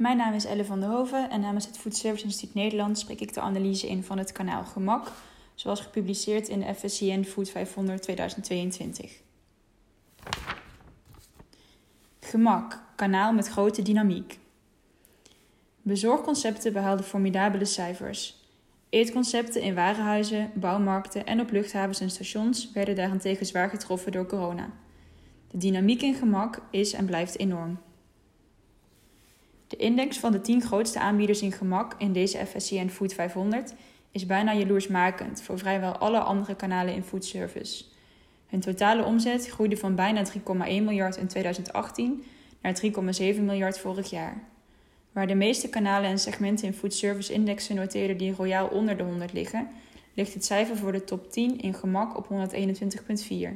Mijn naam is Elle van der Hoven en namens het Food Service Instituut Nederland spreek ik de analyse in van het kanaal Gemak, zoals gepubliceerd in de FSCN Food 500 2022. Gemak, kanaal met grote dynamiek. Bezorgconcepten behaalden formidabele cijfers. Eetconcepten in warenhuizen, bouwmarkten en op luchthavens en stations werden daarentegen zwaar getroffen door corona. De dynamiek in gemak is en blijft enorm. De index van de 10 grootste aanbieders in gemak in deze FSCN Food 500 is bijna jaloersmakend voor vrijwel alle andere kanalen in foodservice. Hun totale omzet groeide van bijna 3,1 miljard in 2018 naar 3,7 miljard vorig jaar. Waar de meeste kanalen en segmenten in foodservice indexen noteren die royaal onder de 100 liggen, ligt het cijfer voor de top 10 in gemak op 121,4.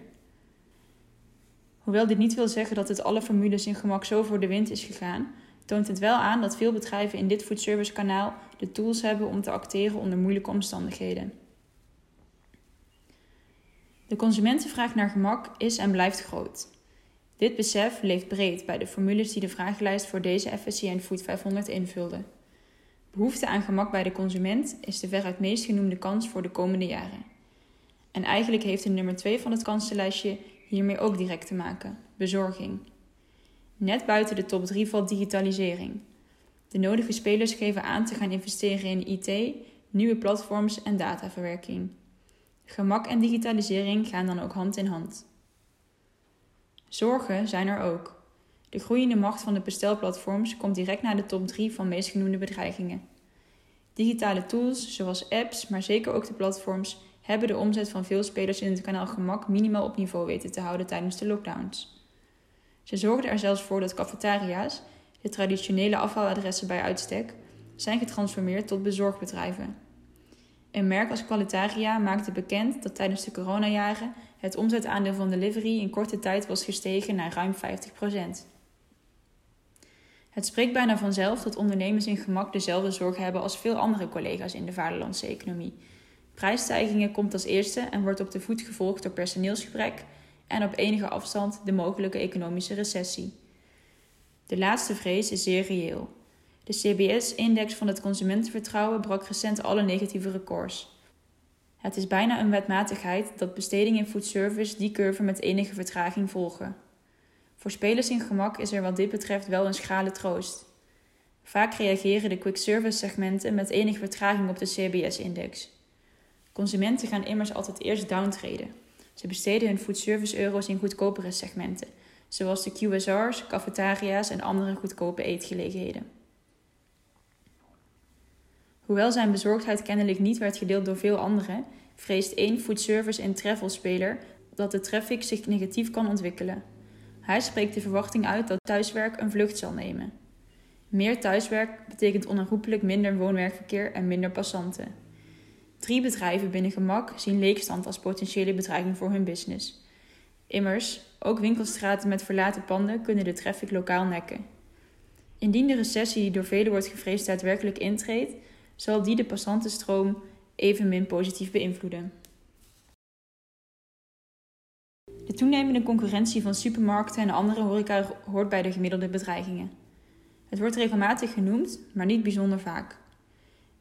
Hoewel dit niet wil zeggen dat het alle formules in gemak zo voor de wind is gegaan, toont het wel aan dat veel bedrijven in dit foodservice kanaal de tools hebben om te acteren onder moeilijke omstandigheden. De consumentenvraag naar gemak is en blijft groot. Dit besef leeft breed bij de formules die de vragenlijst voor deze FSCN Food 500 invulde. Behoefte aan gemak bij de consument is de veruit meest genoemde kans voor de komende jaren. En eigenlijk heeft de nummer 2 van het kansenlijstje hiermee ook direct te maken: bezorging. Net buiten de top 3 valt digitalisering. De nodige spelers geven aan te gaan investeren in IT, nieuwe platforms en dataverwerking. Gemak en digitalisering gaan dan ook hand in hand. Zorgen zijn er ook. De groeiende macht van de bestelplatforms komt direct naar de top 3 van meest genoemde bedreigingen. Digitale tools, zoals apps, maar zeker ook de platforms, hebben de omzet van veel spelers in het kanaal gemak minimaal op niveau weten te houden tijdens de lockdowns. Ze zorgden er zelfs voor dat cafetaria's, de traditionele afhaladressen bij uitstek, zijn getransformeerd tot bezorgbedrijven. Een merk als Qualitaria maakte bekend dat tijdens de coronajaren het omzetaandeel van delivery in korte tijd was gestegen naar ruim 50%. Het spreekt bijna vanzelf dat ondernemers in gemak dezelfde zorgen hebben als veel andere collega's in de vaderlandse economie. Prijsstijgingen komt als eerste en wordt op de voet gevolgd door personeelsgebrek en op enige afstand de mogelijke economische recessie. De laatste vrees is zeer reëel. De CBS-index van het consumentenvertrouwen brak recent alle negatieve records. Het is bijna een wetmatigheid dat bestedingen in foodservice die curve met enige vertraging volgen. Voor spelers in gemak is er wat dit betreft wel een schrale troost. Vaak reageren de quick service segmenten met enige vertraging op de CBS-index. Consumenten gaan immers altijd eerst downtraden. Ze besteden hun foodservice euro's in goedkopere segmenten, zoals de QSR's, cafetaria's en andere goedkope eetgelegenheden. Hoewel zijn bezorgdheid kennelijk niet werd gedeeld door veel anderen, vreest één foodservice- en travel-speler dat de traffic zich negatief kan ontwikkelen. Hij spreekt de verwachting uit dat thuiswerk een vlucht zal nemen. Meer thuiswerk betekent onherroepelijk minder woonwerkverkeer en minder passanten. Drie bedrijven binnen gemak zien leegstand als potentiële bedreiging voor hun business. Immers, ook winkelstraten met verlaten panden kunnen de traffic lokaal nekken. Indien de recessie die door velen wordt gevreesd daadwerkelijk intreedt, zal die de passantenstroom evenmin positief beïnvloeden. De toenemende concurrentie van supermarkten en andere horeca hoort bij de gemiddelde bedreigingen. Het wordt regelmatig genoemd, maar niet bijzonder vaak.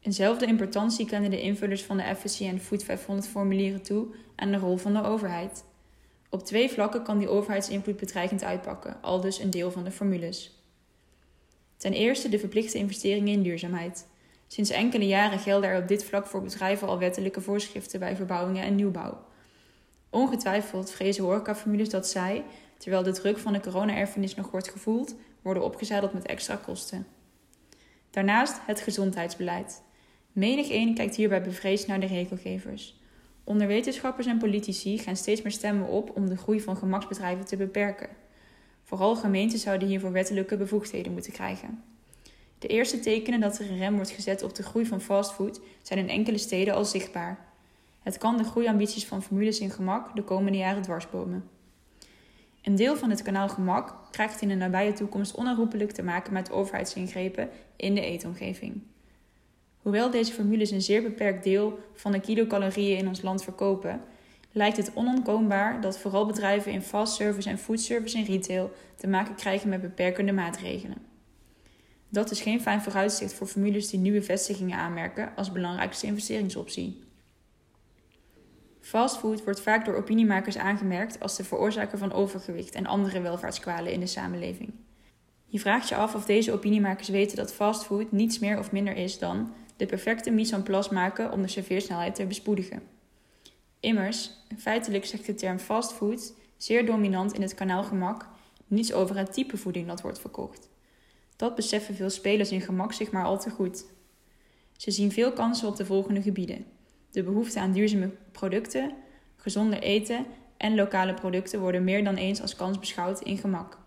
Eenzelfde importantie kennen de invullers van de FSCN Food 500 formulieren toe aan de rol van de overheid. Op twee vlakken kan die overheidsinvloed bedreigend uitpakken, al dus een deel van de formules. Ten eerste de verplichte investeringen in duurzaamheid. Sinds enkele jaren gelden er op dit vlak voor bedrijven al wettelijke voorschriften bij verbouwingen en nieuwbouw. Ongetwijfeld vrezen horecaformules dat zij, terwijl de druk van de corona-erfenis nog wordt gevoeld, worden opgezadeld met extra kosten. Daarnaast het gezondheidsbeleid. Menig een kijkt hierbij bevreesd naar de regelgevers. Onder wetenschappers en politici gaan steeds meer stemmen op om de groei van gemaksbedrijven te beperken. Vooral gemeenten zouden hiervoor wettelijke bevoegdheden moeten krijgen. De eerste tekenen dat er een rem wordt gezet op de groei van fastfood zijn in enkele steden al zichtbaar. Het kan de groeiambities van formules in gemak de komende jaren dwarsbomen. Een deel van het kanaal gemak krijgt in de nabije toekomst onherroepelijk te maken met overheidsingrepen in de eetomgeving. Hoewel deze formules een zeer beperkt deel van de kilocalorieën in ons land verkopen, lijkt het onontkoombaar dat vooral bedrijven in fast service en foodservice en retail te maken krijgen met beperkende maatregelen. Dat is geen fijn vooruitzicht voor formules die nieuwe vestigingen aanmerken als belangrijkste investeringsoptie. Fastfood wordt vaak door opiniemakers aangemerkt als de veroorzaker van overgewicht en andere welvaartskwalen in de samenleving. Je vraagt je af of deze opiniemakers weten dat fastfood niets meer of minder is dan de perfecte mise en place maken om de serveersnelheid te bespoedigen. Immers, feitelijk zegt de term fastfood zeer dominant in het kanaalgemak niets over het type voeding dat wordt verkocht. Dat beseffen veel spelers in gemak zich maar al te goed. Ze zien veel kansen op de volgende gebieden. De behoefte aan duurzame producten, gezonder eten en lokale producten worden meer dan eens als kans beschouwd in gemak.